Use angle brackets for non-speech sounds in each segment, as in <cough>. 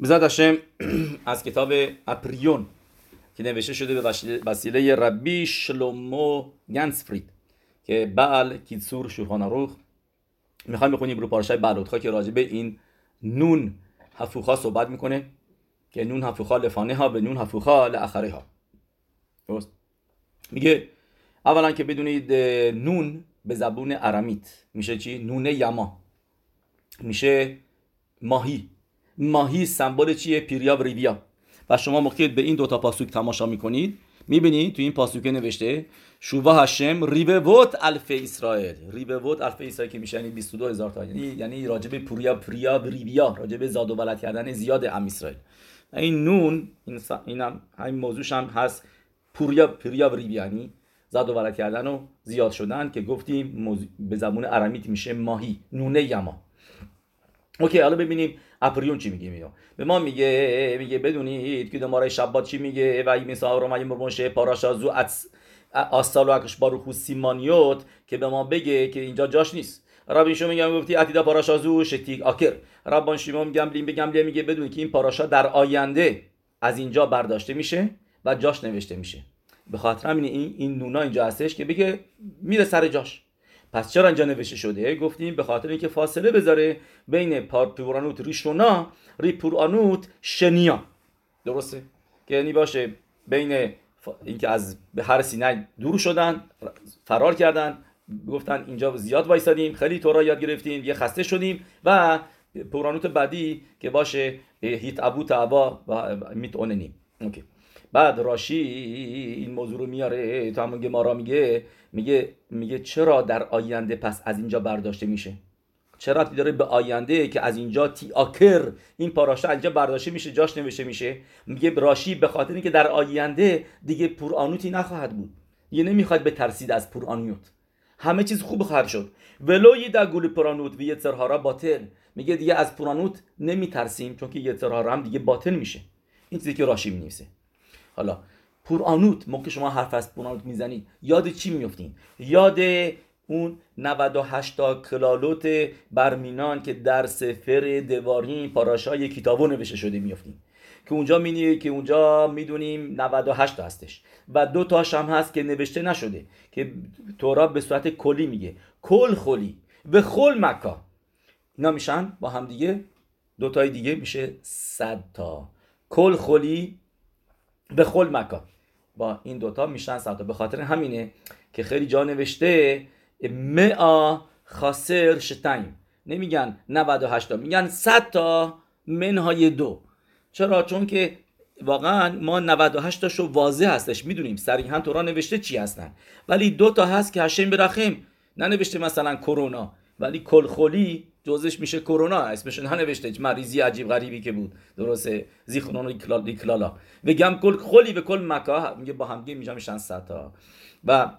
بزاد هشم از کتاب اپریون که نوشته شده به وسیله ربی شلومو گنسفرید که بعل کیتسور شوخان روخ می‌خوایم بخونیم رو پارشای بلوتخا که راجبه این نون حفوخا صحبت می‌کنه که نون حفوخا لفانه ها به نون حفوخا لأخره ها درست میگه اولا که بدونید نون به زبون ارمیت میشه چی؟ نون یما میشه ماهی ماهی سمبل چیه؟ پیریا و ریویا. و شما موقعی به این دوتا پاسوک تماشا می‌کنید. می‌بینید تو این پاسوکه نوشته شووا هشم ریبوت الف اسرائیل. ریبوت الف اسرائیل که میشه یعنی 22 هزار تا. یعنی یعنی راجب پوریا پریا و ریویا راجب زاد و ولد کردن زیاد ام اسرائیل. این نون این اینم همین موضوعش هم هست. پوریا پریا و ریویا یعنی زاد و ولد کردن و زیاد شدن که گفتیم به زبون ارمیت میشه ماهی نونه یما. اوکی حالا ببینیم اپریون چی میگه میگه؟ به ما میگه میگه بدونید که دماره شبات چی میگه؟ و این مثال رو مگه مرموشه پاراشازو اتس آستال و اکش بارو سیمانیوت که به ما بگه که اینجا جاش نیست. رابین شما میگم گفتی اتیدا پاراشازو شتیک آکر. ربان شما میگم لیم بگم میگه بدون که این پاراشا در آینده از اینجا برداشته میشه و جاش نوشته میشه. به خاطر این این نونا اینجا هستش که بگه میره سر جاش. پس چرا اینجا نوشته شده؟ گفتیم به خاطر اینکه فاصله بذاره بین پورانوت ریشونا ری پورانوت شنیا. درسته؟ که یعنی باشه بین اینکه از به هر سینه دور شدن فرار کردن گفتن اینجا زیاد وایسادیم خیلی تورا یاد گرفتیم یه خسته شدیم و پورانوت بعدی که باشه هیت ابو تعوا و میت اوننیم اوکی. بعد راشی این موضوع رو میاره تو همون گمارا میگه میگه میگه چرا در آینده پس از اینجا برداشته میشه؟ چرا داره به آینده که از اینجا تی آکر این پاراشا اینجا برداشته میشه جاش نوشته میشه؟ میگه راشی به خاطر اینکه در آینده دیگه پورانوتی نخواهد بود. یه نمی‌خواد به ترسید از پورانیوت همه چیز خوب خواهد شد. ولوی در گول پورانوت و یترهارا باطل. میگه دیگه از پورانوت نمیترسیم چون که یترهارا هم دیگه باطل میشه. این چیزی که راشی می‌نویسه. حالا پورانوت موقع شما حرف از پورانوت می‌زنید یاد چی میفتین یاد اون 98 تا کلالوت برمینان که در سفر دوارین پاراشای کتابو نوشته شده میفتین که اونجا مینی که اونجا می‌دونیم 98 تا هستش. و دو تاش هم هست که نوشته نشده که تورا به صورت کلی میگه. کل خلی و خل مکا. اینا میشن با هم دیگه. دو تای دیگه میشه 100 تا. کل خلی به خل مکا. با این دوتا میشن صد به خاطر همینه که خیلی جا نوشته مئا خاسر شتایم نمیگن 98 تا میگن 100 تا منهای دو. چرا؟ چون که واقعا ما 98 تاشو واضح هستش. می‌دونیم صریحا تورا نوشته چی هستن. ولی دو تا هست که هشم برخیم ننوشته مثلا کرونا. ولی کلخولی جزش میشه کرونا اسمش ننوشته مریضی عجیب غریبی که بود. درسته؟ زیخونون ایکلالا و گم کل خلی و کل مکا میگه با همگی میشن میشن 100 تا. و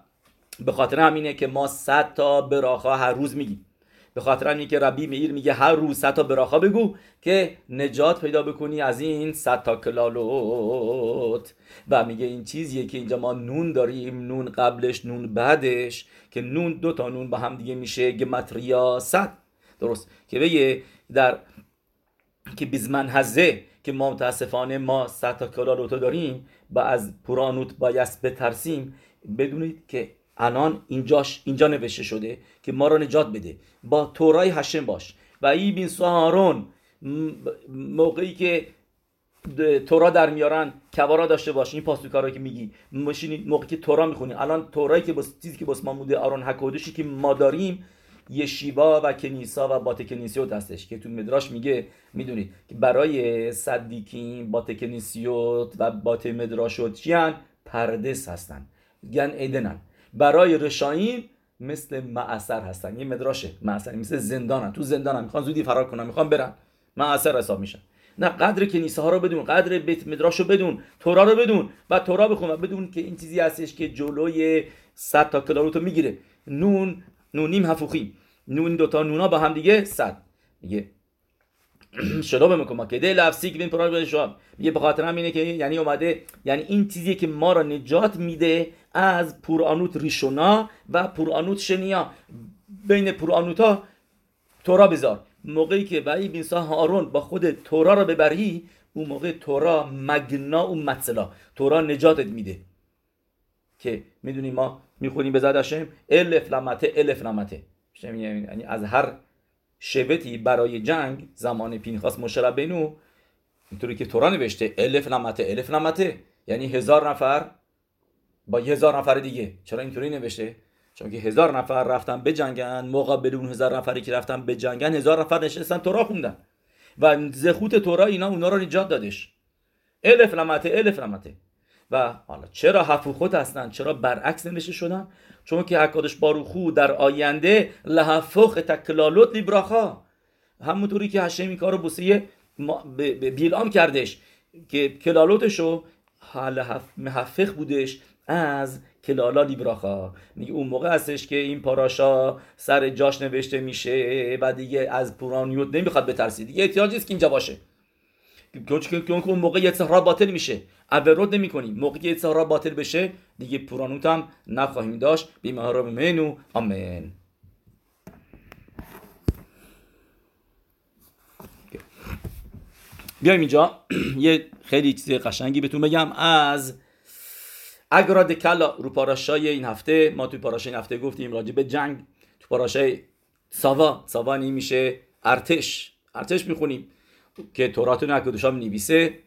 به خاطر همینه که ما 100 تا براخا هر روز میگیم. به خاطر همینه که ربی میر میگه هر روز 100 تا براخا بگو که نجات پیدا بکنی از این 100 تا کلالوت. و میگه این چیزیه که اینجا ما نون داریم نون قبلش نون بعدش که نون دو تا نون با هم دیگه میشه گمتریا 100 درست. که بگه در که بیزمن هزه که ما متاسفانه ما صد تا کلالوتو داریم و از پورانوت باید بترسیم بدونید که الان اینجاش اینجا نوشته شده که ما را نجات بده. با تورای هشم باش. و ای بین سوهارون موقعی که تورا در میارن کوارا داشته باش. این پاسوکارا که میگی. ماشین موقعی که تورا می‌خونی. الان تورایی که بس چیزی که بس ما موده آرون حکودشی که ما داریم یشیوا و کنیسا و بات کنیسیوت هستش که تو مدراش میگه می‌دونید که برای صدیکین بات کنیسیوت و بات مدراشوت چیان پردس هستن. گن ایدنن برای رشاین مثل معصر هستن. یه مدراشه. معصر مثل زندانن. تو زندانن. می‌خوان زودی فرار کنن. می‌خوان برن. معصر حساب میشن. نه قدر کنیسه ها رو بدون قدر بیت مدراش رو بدون تورا رو بدون و تورا بخون و بدون که این چیزی هستش که جلوی 100 تا کلاروتو می‌گیره. نون نونیم هفوخیم نون دوتا نونا با هم دیگه صد. میگه <clears throat> شلو می‌کنم که دل افسیک بین پرار به شما میگه به خاطر همینه که یعنی اومده یعنی این چیزی که ما را نجات میده از پورانوت ریشونا و پورانوت شنیا. بین پورانوتا تورا بذار. موقعی که وی بینسا هارون با خود تورا رو ببری اون موقع تورا مگنا و مطلا تورا نجاتت میده. که می‌دونی ما می‌خونیم به زد الف لمته الف لمته یعنی از هر شبتی برای جنگ زمان پینخاس مشرب بینو اینطوری که تورا نوشته الف لمته الف لمته یعنی هزار نفر با هزار نفر دیگه. چرا اینطوری نوشته؟ چون که هزار نفر رفتن به جنگن مقابل اون هزار نفری که رفتن به جنگن هزار نفر نشستن تورا خوندن. و زخوت تورا اینا اونا رو نجات دادش. الف لمته الف لمته و حالا چرا هفوخوت هستن؟ چرا برعکس نمیشه شدن؟ چون که حکادش باروخو در آینده لحفخ تکلالوت لیبراخا. همونطوری که هشم این کارو بوسه بیلام کردش که کلالوتش رو محفخ بودش از کلالا لیبراخا. میگه اون موقع هستش که این پاراشا سر جاش نوشته میشه و دیگه از پورانیوت نمی‌خواد بترسید دیگه احتیاجی است که اینجا باشه. که اون موقع یه باطل میشه. اورود نمی کنیم موقعی که سهرا باطل بشه دیگه پورانوت هم نخواهیم داشت. بیمه را منو آمین. بیایم اینجا. <clears throat> یه خیلی چیز قشنگی بهتون بگم. از اگراد کلا رو پاراشای این هفته ما توی پاراشای این هفته گفتیم راجع به جنگ. تو پاراشای ساوا. ساوا میشه. ارتش. ارتش می‌خونیم. که تورات نکدوشا نویسه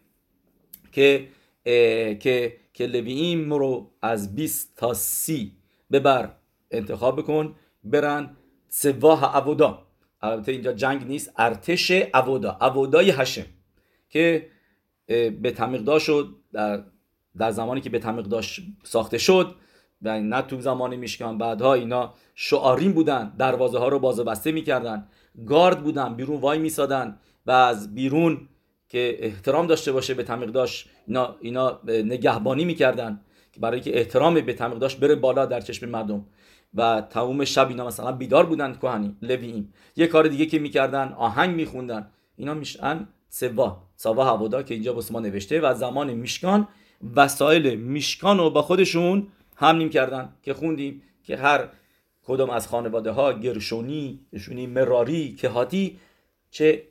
که که که لوییم رو از 20 تا 30 ببر انتخاب بکن برن سواه عودا البته اینجا جنگ نیست ارتش عودا عودای هشم که به تمیق شد در, در زمانی که به تمیق ساخته شد و نه تو زمان میشکن بعدها اینا شعارین بودن دروازه ها رو باز و بسته می‌کردن گارد بودن بیرون وای میسادن و از بیرون که احترام داشته باشه به تمیق داشت اینا, اینا نگهبانی می‌کردن که برای که احترام به تمیق داشت بره بالا در چشم مردم. و تمام شب اینا مثلا بیدار بودن کهنی لوییم یه کار دیگه که می‌کردن آهنگ میخوندن. اینا میشن سوا سوا هوادا که اینجا واسه ما نوشته و زمان میشکان وسایل میشکان رو با خودشون حمل کردن که خوندیم که هر کدوم از خانواده ها گرشونی گرشونی مراری کهاتی چه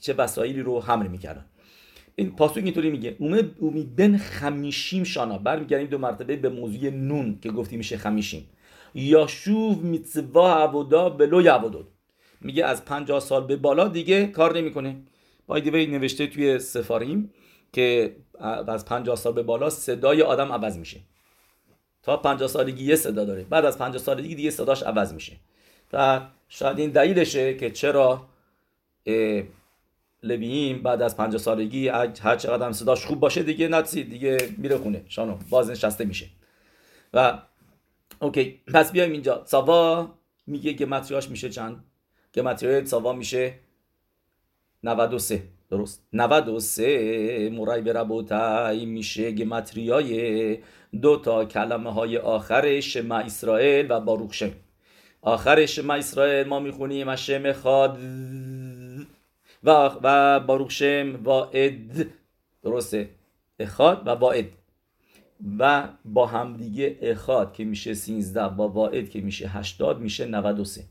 چه وسایلی رو حمل می‌کردن. این پاسوک اینطوری میگه اومی بن خمیشیم شانا برمیگردیم دو مرتبه به موضوع نون که گفتی میشه خمیشیم. یاشوو میتوا عبودا بلو یعبودود میگه از 50 سال به بالا دیگه کار نمی‌کنه. بایدی نوشته توی سفاریم که از 50 سال به بالا صدای آدم عوض میشه. تا 50 سالگی یه صدا داره. بعد از 50 سالگی دیگه صداش عوض میشه. و شاید این دلیلشه که چرا لبییم بعد از 50 سالگی هر چقدر هم صداش خوب باشه دیگه نتسی دیگه میره خونه. شانو باز نشسته میشه. و اوکی پس بیایم اینجا. ساوا میگه گمتریاش میشه چند؟ گمتریای ساوا میشه 93 درست. 93 مرای به ربوتای میشه گمتریای دو تا کلمه های آخر شما اسرائیل و باروخ آخر شما اسرائیل ما می‌خونیم اشم خاد و و باروخ واعد. درسته. اخاد و واعد. و با همدیگه اخاد که میشه 13 با واعد که میشه 80 میشه 93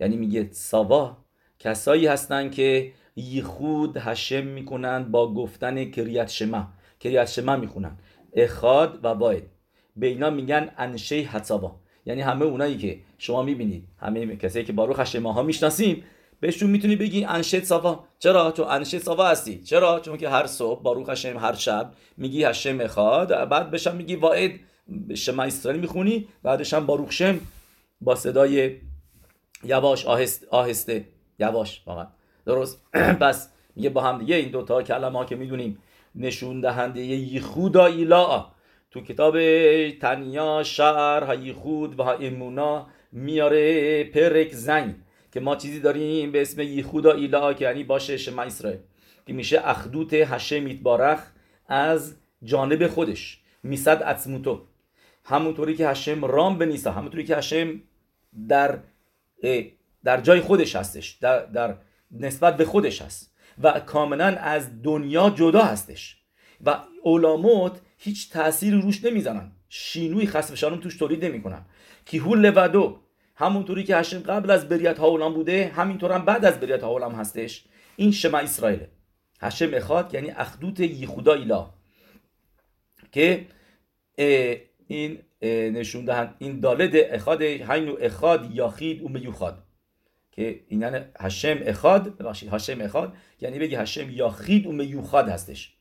یعنی میگه ساوا کسایی هستن که یخود هشم می‌کنن با گفتن کریت شما کریت شما می‌خونن. اخاد و واعد. به اینا میگن انشه حسابا. یعنی همه اونایی که شما می‌بینید همه کسایی که باروخ هشما ها می‌شناسیم بهشون می‌تونی بگی انشت صفا. چرا؟ چون انشت صفا هستی. چرا؟ چون که هر صبح باروخ هشم هر شب میگی هشم خواد بعد بشم میگی واعد شما اسرائیل می‌خونی بعدش هم باروخ شم با صدای یواش آهست آهسته. یواش واقعا. درست؟ <clears throat> پس میگه با هم دیگه این دوتا کلمه ها که می‌دونیم نشون دهنده یخودا ایلا. تو کتاب تنیا شهر ها یخود و ها امونا میاره پرک زنگ. که ما چیزی داریم به اسم یخودا ایلا که یعنی باشه شما اسرائیل که میشه اخدوت هشه میتبارخ از جانب خودش میصد عصموتو همونطوری که هشم رام بنیسا همونطوری که هشم در در جای خودش هستش در, در نسبت به خودش هست و کاملا از دنیا جدا هستش. و علامات هیچ تأثیری روش نمی‌زنن شینوی خصف توش تولید نمی‌کنن. که هول لودو همونطوری که هشم قبل از بریت هاولام بوده همینطور هم بعد از بریت هاولام هستش. این شما اسرائیله. هشم اخاد یعنی اخدوت یخودا ایلا که این نشون دهند این دالد اخاد هینو اخاد یاخید و میوخاد که این یعنی هشم اخاد ببخشید هشم اخاد یعنی بگی هشم یاخید و میوخاد هستش.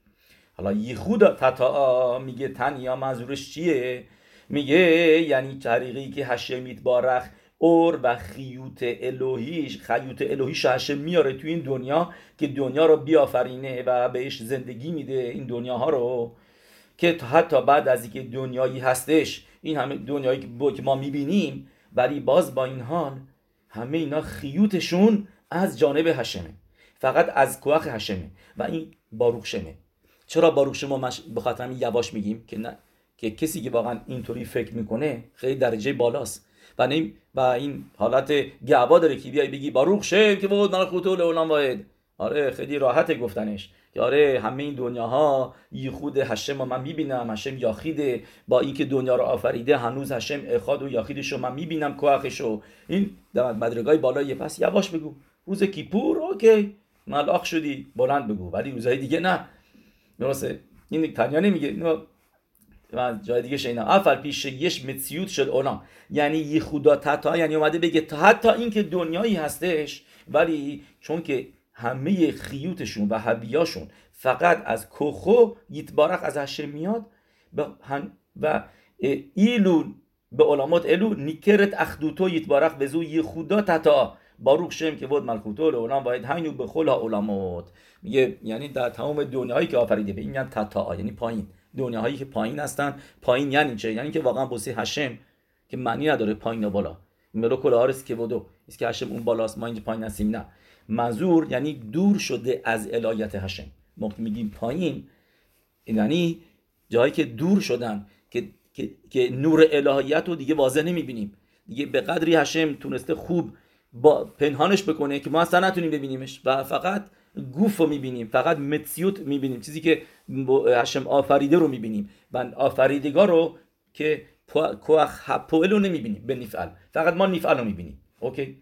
حالا یخود تتا میگه تنیا منظورش چیه؟ میگه یعنی طریقی که هشم بارخ اور و خیوت الوهیش خیوت الوهیش هشم میاره تو این دنیا که دنیا رو بیافرینه و بهش زندگی میده این دنیاها رو که حتی بعد از اینکه دنیایی هستش این همه دنیایی که ما می‌بینیم ولی باز با این حال همه اینا خیوتشون از جانب هشمه فقط از کوخ هشمه و این باروخ شمه. چرا باروخ شما مش... به خاطر یواش میگیم؟ که نه که کسی که واقعا اینطوری فکر می‌کنه خیلی درجه بالاست. و این و این حالت گعبا داره که بیای بگی باروخ شم که بود ملکوت اولان واحد. آره خیلی راحت گفتنش. که آره همه این دنیاها خود هشم من می‌بینم هشم یاخیده. با اینکه دنیا رو آفریده هنوز هشم اخاد و یاخیدش من می‌بینم کوخشو این در مدرگای بالای پس یواش بگو. روز کیپور اوکی. ملاخ شدی. بلند بگو. ولی روزهای دیگه نه. درسته؟ این تنیا نمیگه. من جای دیگه شینا افل پیش یش متسیوت شد اونا یعنی یه خدا تتا یعنی اومده بگه تا حتی اینکه دنیایی هستش ولی چون که همه خیوتشون و هویاشون فقط از کوخو یتبارخ از هشم میاد و ایلو به علامات الو نیکرت اخدوتو یتبارخ به زو یخودا تتا. باروخ شم که بود ملکوتو لولام باید هینو به خل علامات. میگه یعنی در تمام دنیاهایی که آفریده به این یعنی تتا یعنی پایین. دنیاهایی که پایین هستن. پایین یعنی چه یعنی که واقعا بوسی هشم که معنی نداره پایین و بالا. ملو کل که بودو. است که هشم اون بالاست ما اینجا پایین هستیم نه. منظور یعنی دور شده از الایت هشم. موقع میگیم پایین یعنی جایی که دور شدن که, که, که نور الهیت رو دیگه واضح نمی‌بینیم. دیگه به قدری هشم تونسته خوب با پنهانش بکنه که ما اصلا نتونیم ببینیمش. و فقط گوف رو می‌بینیم فقط متسیوت می‌بینیم. چیزی که هشم آفریده رو می‌بینیم. و آفریدگار رو که پوئل رو نمی‌بینیم به نیفعل. فقط ما نیفعل رو می‌بینیم. اوکی؟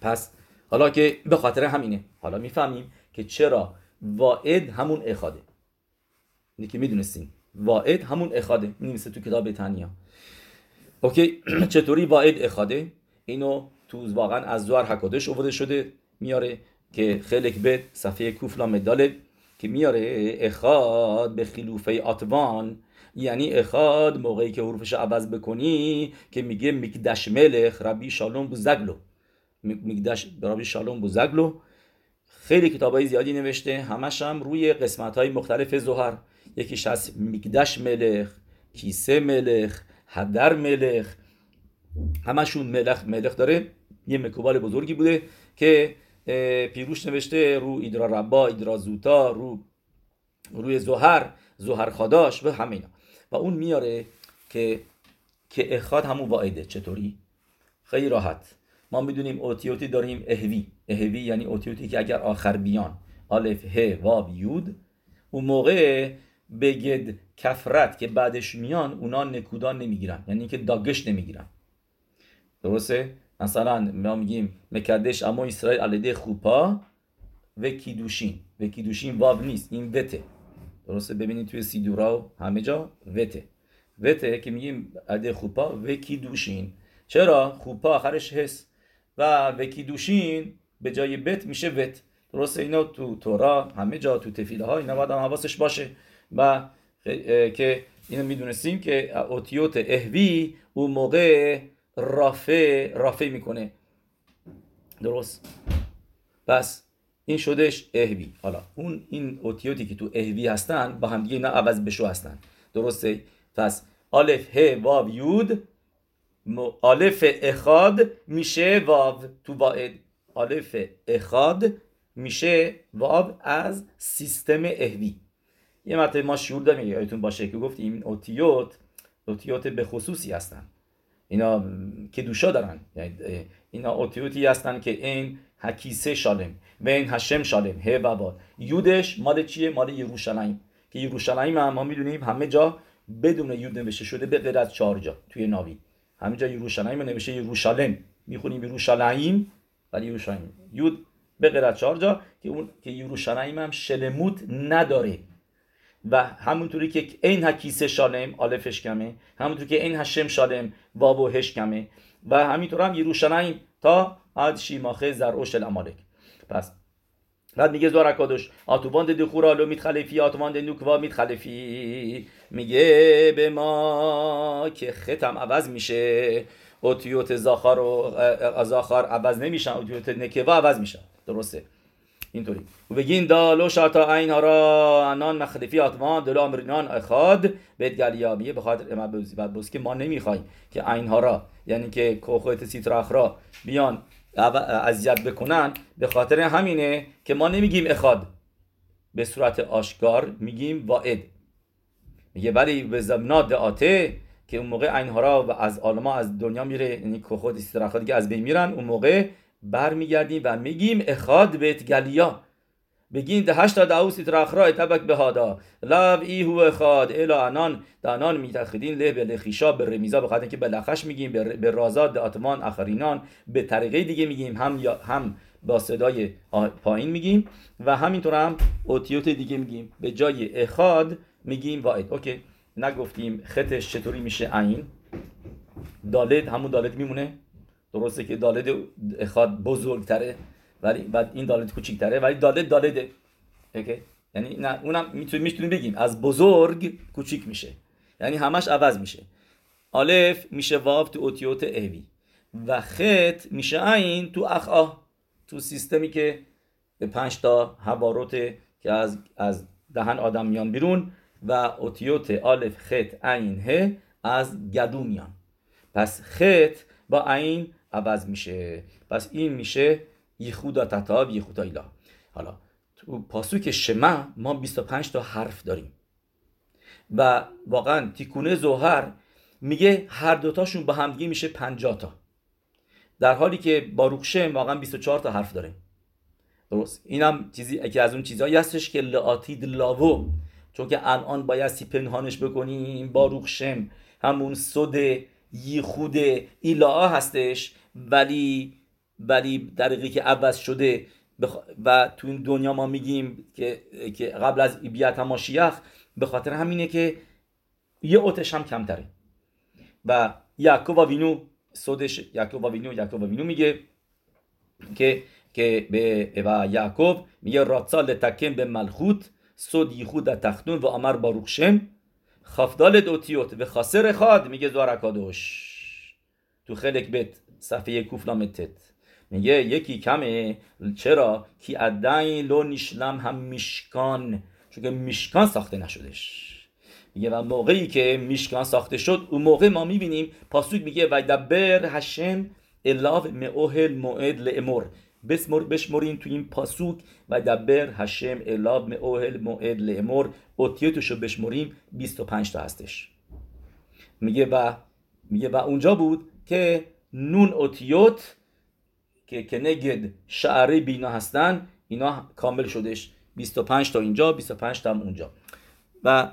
پس حالا که به خاطر همینه. حالا می‌فهمیم که چرا واعد همون اخاده. اینه که می‌دونستیم واعد همون اخاده. نیست تو کتاب تنیا. اوکی؟ <clears throat> چطوری واعد اخاده؟ اینو تو واقعا از دوار حکادش اوورده شده میاره که خلق به صفحه کوفلا مداله که میاره اخاد به خلوفه آتوان. یعنی اخاد موقعی که حروفش عوض بکنی که میگه مکدش ملخ ربی شالوم بوزگلو. میگدش برابی شالوم بوزگلو. خیلی کتاب های زیادی نوشته همش هم روی قسمت های مختلف زهر. یکیش از میگدش ملخ کیسه ملخ هدر ملخ. همشون ملخ ملخ داره. یه مکوبال بزرگی بوده که پیروش نوشته رو ایدرا ربا ایدرا زوتا رو روی زهر زهر خاداش و همینا و اون میاره که که اخاد همون واعده چطوری؟ خیلی راحت. ما می‌دونیم اوتیوتی داریم اهوی. اهوی یعنی اوتیوتی که اگر آخر بیان. الف ه واو یود. اون موقع بگد کفرت که بعدش میان اونا نکودان نمی‌گیرن. یعنی که داگش نمی‌گیرن. درسته؟ مثلا ما میگیم مکدش اما اسرائیل علیده خوپا و کیدوشین. و کیدوشین واو نیست. این وته. درسته؟ ببینید توی سیدورا همه جا وته. وته که میگیم علیده خوپا و کیدوشین. چرا؟ خوپا آخرش هست و وکی دوشین به جای بت میشه وت. درسته؟ اینا تو تورا همه جا تو تفیله ها اینا باید هم حواسش باشه. و که اینو می‌دونستیم که اوتیوت اهوی اون موقع رافه رافه می‌کنه. درست. پس این شدش اهوی. حالا اون این اوتیوتی که تو اهوی هستن با هم دیگه اینا عوض بشو هستن. درسته؟ پس الف ه واو یود. آلف اخاد میشه واو. تو واعد آلف اخاد میشه واو از سیستم اهوی. یه مرتبه ما شعور داریم یادتون باشه که گفتیم اوتیوت اوتیوت به خصوصی هستن. اینا که دوشا دارن. یعنی اینا اوتیوتی هستن که این حکیسه شالم و این هشم شالم ه و یودش مال چیه؟ مال یروشلایم که یروشلایم هم ما می‌دونیم همه جا بدون یود نوشته شده به غیر از چهار جا توی ناوی. همینجا یروشلایم نوشته یروشالم می‌خونیم یروشلایم ولی یروشلایم یود به غیر چهار جا که اون که یروشلایم هم شلموت نداره. و همونطوری که این کیسه شالم آلفش کمه. همونطوری که این هشم شالم واب و هش کمه. و همینطور هم یروشلایم تا عد شیماخه زرعوش الامالک پس بعد میگه زوار اکادش آتوبان دو خورا لو میتخلفی آتوبان نوکوا میتخلفی میگه به ما که ختم عوض میشه. اوتیوت زاخار و زاخار عوض نمیشن اوتیوت نکوا عوض میشن. درسته. اینطوری. و بگین دالو شاتا این را انان مخلفی آتمان دلو امرینان اخاد بیت گلیابیه به خاطر بعد که ما نمی‌خوایم که این ها را یعنی که کوخوت سیتراخ را بیان اذیت بکنن به خاطر همینه که ما نمیگیم اخاد. به صورت آشکار میگیم واعد. میگه ولی به زمنات آته که اون موقع اینها را و از آلما از دنیا میره یعنی خود استراخاتی که از بین میرن اون موقع برمیگردیم و میگیم اخاد بیت گلیا. بگین ده هشتا دعوس را اتبک به هادا. لو ای هو اخاد الا انان. دانان میتخدین له به لخیشا به رمیزا به خاطر که به لخش میگیم به رازاد آتمان اخرینان به طریقه دیگه میگیم. هم یا هم با صدای پایین میگیم و همینطور هم اوتیوت دیگه میگیم. به جای اخاد میگیم واحد اوکی. نگفتیم خطش چطوری میشه عین؟ دالت همون دالت میمونه؟ درسته که دالت اخاد بزرگتره ولی بعد این دالت کوچیک‌تره ولی دالت دالده اوکی؟ یعنی نه اونم می‌تونیم می‌تونیم بگیم از بزرگ کوچیک میشه. یعنی همش عوض میشه. الف میشه واو تو اوتیوت اوی و خط میشه عین تو اخا تو سیستمی که به پنج تا حواروت که از از دهن آدم میان بیرون و اوتیوت الف خط عین ه از گدو میان. پس خط با عین عوض میشه. پس این میشه یخودا تتا یخودا ایلا. حالا تو پاسوک شما ما 25 تا حرف داریم. و واقعا تیکونه زوهر میگه هر دوتاشون با همدیگه میشه 50 تا. در حالی که باروخ شم واقعا 24 تا حرف داره درست؟ اینم چیزی که از اون چیزایی هستش که لاتید لاوو. چون که الان بایستی پنهانش بکنیم باروخ شم همون صد یخود ایلا هستش. ولی ولی دقیقی که عوض شده و تو این دنیا ما میگیم که, که قبل از بیعت ماشیخ به خاطر همینه که یه اوتش هم کمتره. و یعقوب وینو سودش یعقوب وینو یعقوب وینو میگه که که به و یعقوب میگه راتسا لتکن به ملخوت سود یخود تختون و امر باروخشم خفدال دوتیوت و خاسر خاد میگه زوارکادوش تو خلق بیت صفحه کوفلامتت میگه یکی کمه. چرا؟ کی ادعی لو نیشلم هم میشکان. چون که میشکان ساخته نشدش. میگه و موقعی که میشکان ساخته شد اون موقع ما می‌بینیم پاسوک میگه و دبر هشم الاو مئوهل موعد لامر بسمر بشمرین تو این پاسوک و دبر هشم الاو مئوهل موعد لامر اوتیتوشو بشمریم 25 تا هستش. میگه و میگه و اونجا بود که نون اوتیوت که کنگد شعره بینا هستن اینا کامل شدش 25 تا اینجا 25 تا اونجا. و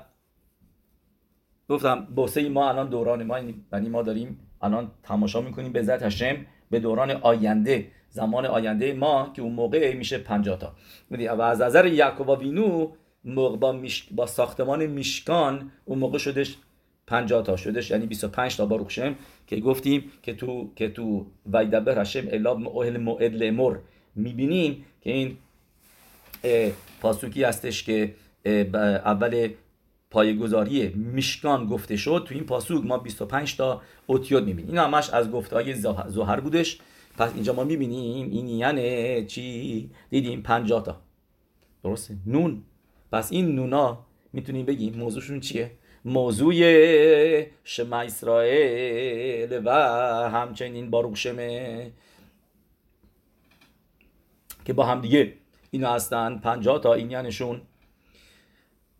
گفتم بوسه ما الان دوران ما یعنی ما داریم الان تماشا می‌کنیم به ذات هشم به دوران آینده زمان آینده ما که اون موقع میشه 50 تا. و از نظر یعقوب وینو با, با ساختمان میشکان اون موقع شدش 50 تا شدش یعنی 25 تا باروخشم که گفتیم که تو که تو ویدبه رشم الاب مؤهل موعد لمر می‌بینیم که این پاسوکی هستش که اول پایگذاری میشکان گفته شد. تو این پاسوک ما 25 تا اوتیود می‌بینیم. این همش از گفته های زهر بودش. پس اینجا ما می‌بینیم این یعنی چی؟ دیدیم 50 تا. درسته؟ نون. پس این نونا می‌تونیم بگیم موضوعشون چیه؟ موضوع شما اسرائیل و همچنین باروشمه که با هم دیگه اینا هستن. پنجاه تا اینیانشون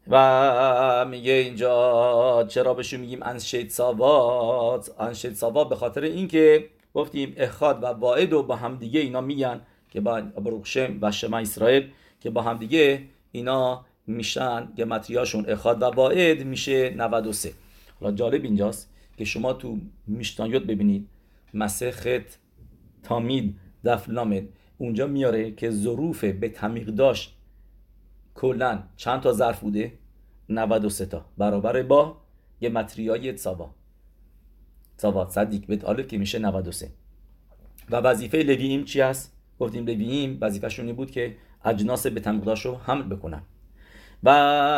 و میگه اینجا چرا بهشون میگیم انشید ساوات؟ انشید ساوات به خاطر اینکه گفتیم اخاد و واعد و با هم دیگه اینا میگن که با بروخشم و شما اسرائیل که با هم دیگه اینا میشن گمتریاشون اخاد و واعد میشه 93 حالا جالب اینجاست که شما تو میشتانیوت ببینید مسخت تامید دف لامد اونجا میاره که ظروف به تمیق داشت کلا چند تا ظرف بوده؟ 93 تا. برابر با یه متریای تسابا تسابا صدیق به آلف که میشه 93 و وظیفه لوییم چی هست؟ گفتیم لوییم وظیفهشون بود که اجناس به تمیقداش رو حمل بکنن. و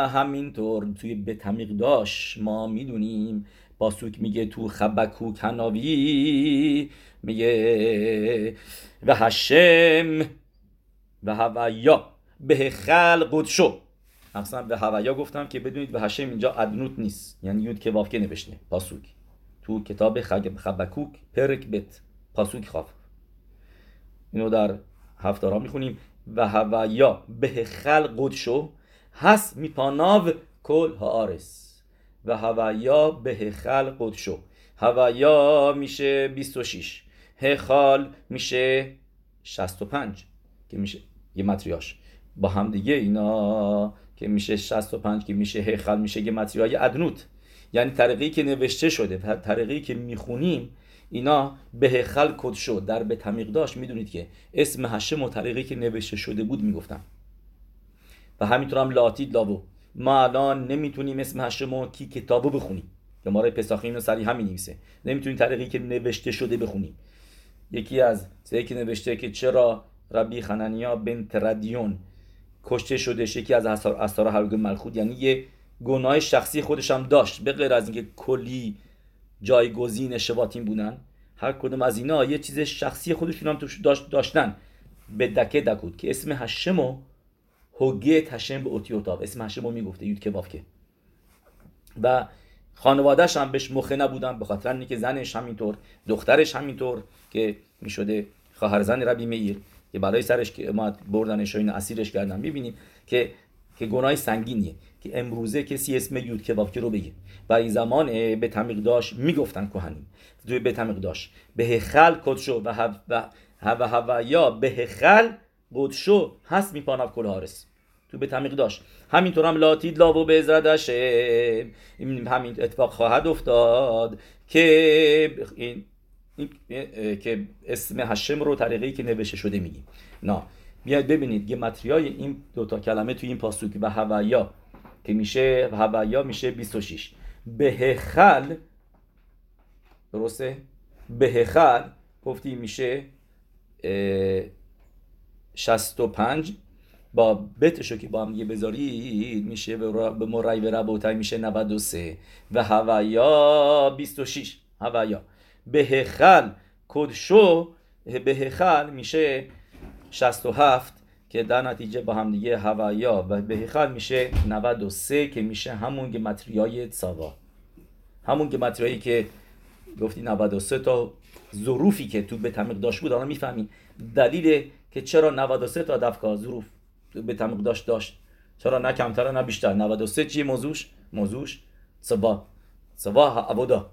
همینطور توی به تمیقداش ما می‌دونیم. باسوک میگه تو خبکو کناوی میگه و هشم و هویا. به خل قدشو اصلا به هویا گفتم که بدونید به هشم اینجا ادنوت نیست. یعنی یود که وافکه نوشته. پاسوک. تو کتاب خبکوک پرک بت. پاسوک خواف اینو در هفتارا می‌خونیم. و هویا. به خل قدشو هست میپاناو کل هارس و هویا به خل قدشو هویا میشه 26 هخال میشه 65 که میشه یه متریاش. با هم دیگه اینا که میشه 65 که میشه هخل میشه یه متریای ادنوت. یعنی طریقی که نوشته شده طریقی که می‌خونیم اینا به هخل کد شد. در به تمیق داشت می‌دونید که اسم هشم و طریقی که نوشته شده بود می‌گفتم. و همینطور هم لاتید لاوو ما الان نمی‌تونیم اسم هشم و کی کتابو بخونیم. که ما پساخی اینو سریع همین نویسه. نمی‌تونیم طریقی که نوشته شده بخونیم. یکی از سه که نوشته که چرا ربی خننیا بنت ردیون کشته شده یکی از اسرار هرگ ملخود یعنی یه گناه شخصی خودش هم داشت. به غیر از اینکه کلی جایگزین شباتین بودن هر کدوم از اینا یه چیز شخصی خودشون هم توش داشتن. به دکه دکود که اسم هشمو هوگه هشم به اوتی اوتاب اسم هشمو می‌گفته یود که. و خانوادهش هم بهش مخه نبودن به خاطر اینکه زنش همینطور دخترش همینطور که می‌شده خواهر زن ربی میر که برای سرش که ما بردنش و این اسیرش کردن. می‌بینیم که که گناه سنگینیه. که امروزه کسی اسم یود کبابکی رو بگه. و این زمان به تمیق داشت می‌گفتن کهنیم به تمیق داشت. به خل کدشو و هوا هوا یا به خل قدشو هست میپانف کل هارس تو به تمیق داشت. همینطور هم لاتید لاو به ازردش همین اتفاق خواهد افتاد که این که اسم هشم رو طریقی که نوشته شده میگیم. نه بیاید ببینید یه متریای این دوتا کلمه توی این پاسوک و هویا که میشه هویا میشه 26 به خل درسته؟ به خل گفتی میشه 65 با بتشو که با هم یه بذارید میشه به مرای و ربوتای میشه 93 و هویا 26 هویا به خل کدشو به خل میشه 67 که در نتیجه با هم دیگه هوایا و به خل میشه 93 که میشه همون گمتریای تساوا همون گمتریایی که گفتی 93 تا ظروفی که تو به تمیق داشت بود الان می‌فهمیم دلیل که چرا 93 تا دفکا ظروف به تمیق داشت داشت. چرا نه کمتر نه بیشتر. 93 چیه موضوعش موضوعش سبا سبا عبودا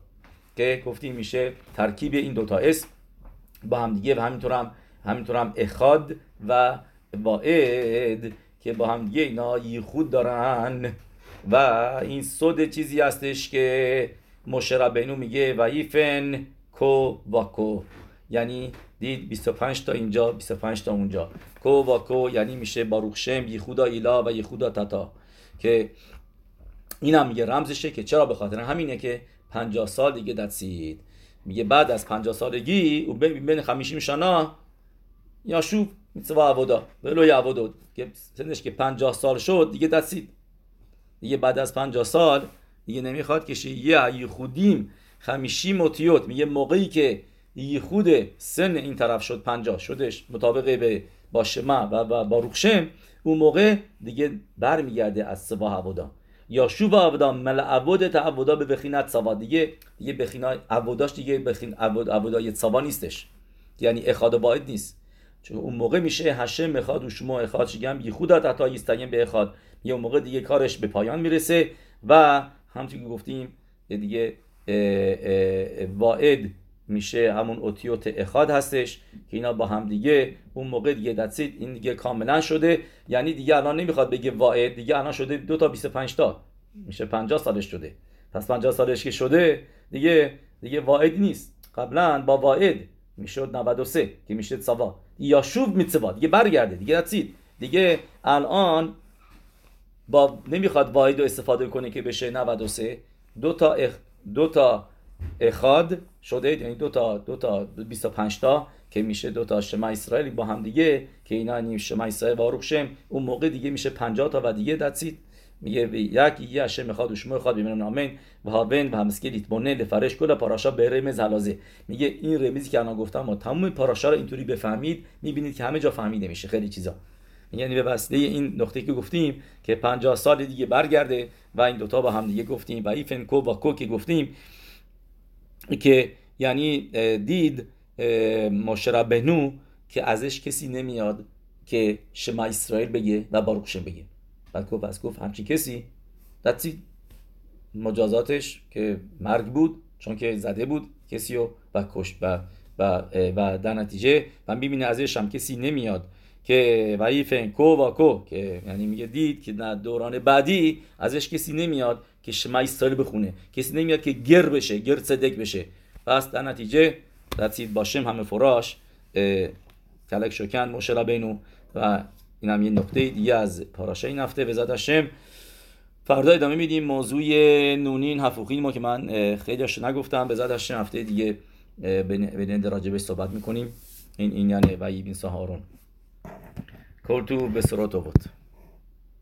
که گفتیم میشه ترکیب این دوتا اسم با هم دیگه و همینطور هم همینطور هم اخاد و واعد که با هم دیگه اینا خود دارن. و این صد چیزی هستش که مشربینو میگه و ایفن کو و کو یعنی دید 25 تا اینجا 25 تا اونجا. کو و کو یعنی میشه باروخشم یخودا ایلا و یخودا تتا که این هم میگه رمزشه که چرا؟ به خاطر همینه که 50 سال دیگه دستید میگه بعد از 50 سالگی و بین 50 شنا یا شوب میتوا عبودا ولو عبودا که سنش که 50 سال شد دیگه دستید دیگه بعد از 50 سال دیگه نمی‌خواد که یه خودیم خمیشی موتیوت میگه موقعی که خود سن این طرف شد 50 شدش مطابق به با شما و با روخشم اون موقع دیگه برمیگرده از سوا عبودا. یا شوب عبودا مل عبود تا عبودا به بخینت سوا دیگه دیگه بخینا عبوداش دیگه بخین عبود عبودای سوا نیستش. یعنی اخاد باید نیست. چون اون موقع میشه هشم مخاد و شما اخاد شگم یخود تا یستگیم به اخاد. یه اون موقع دیگه کارش به پایان می‌رسه و همونطور که گفتیم دیگه واعد میشه همون اوتیوت اخاد هستش که اینا با هم دیگه اون موقع دیگه دستید این دیگه کاملا شده. یعنی دیگه الان نمی‌خواد بگه واعد دیگه الان شده دو تا 25 تا. میشه 50 سالش شده. پس 50 سالش که شده دیگه دیگه واعد نیست. قبلا با واعد می‌شد 93 که میشه سوا. یا شوب میتسوا دیگه برگرده دیگه رسید دیگه الان با نمی‌خواد واحد رو استفاده کنه که بشه 93 دو تا اخ... دو تا اخاد شده یعنی دو تا دو تا 25 تا که میشه دو تا شما اسرائیل با هم دیگه که اینا نیم شما اسرائیل و شم اون موقع دیگه میشه 50 تا و دیگه دتسید میگه یک یه هشم می‌خواد و شما می‌خواد ببینن آمین و هاون و همسکی لیتبونه لفرش کلا پاراشا به رمز حلازه میگه این رمزی که الان گفتم ما تمام پاراشا رو اینطوری بفهمید می‌بینید که همه جا فهمیده میشه خیلی چیزا یعنی به وسیله این نقطه که گفتیم که 50 سال دیگه برگرده و این دوتا با هم دیگه گفتیم و ایفن کو با کو که گفتیم که یعنی دید مشربنو که ازش کسی نمیاد که شما اسرائیل بگه و باروخشم بگه. بعد گفت از گفت همچین کسی. دستی مجازاتش که مرگ بود چون که زده بود کسی رو و کشت و و, و در نتیجه و می‌بینه ازش هم کسی نمیاد که وعیفن کو و کو که یعنی میگه دید که در دوران بعدی ازش کسی نمیاد که شما اسرائیل بخونه. کسی نمیاد که گر بشه گر صدق بشه. پس در نتیجه رسید باشم همه فراش کلک شکن مشرا بینو و این هم یه نقطه دیگه از پاراشه این هفته به هشم فردا ادامه میدیم. موضوع نونین حفوقین ما که من خیلی هاشو نگفتم. به هشم هفته دیگه به نند راجبه صحبت می‌کنیم. این این یعنی و بین سهارون. کل تو به سرات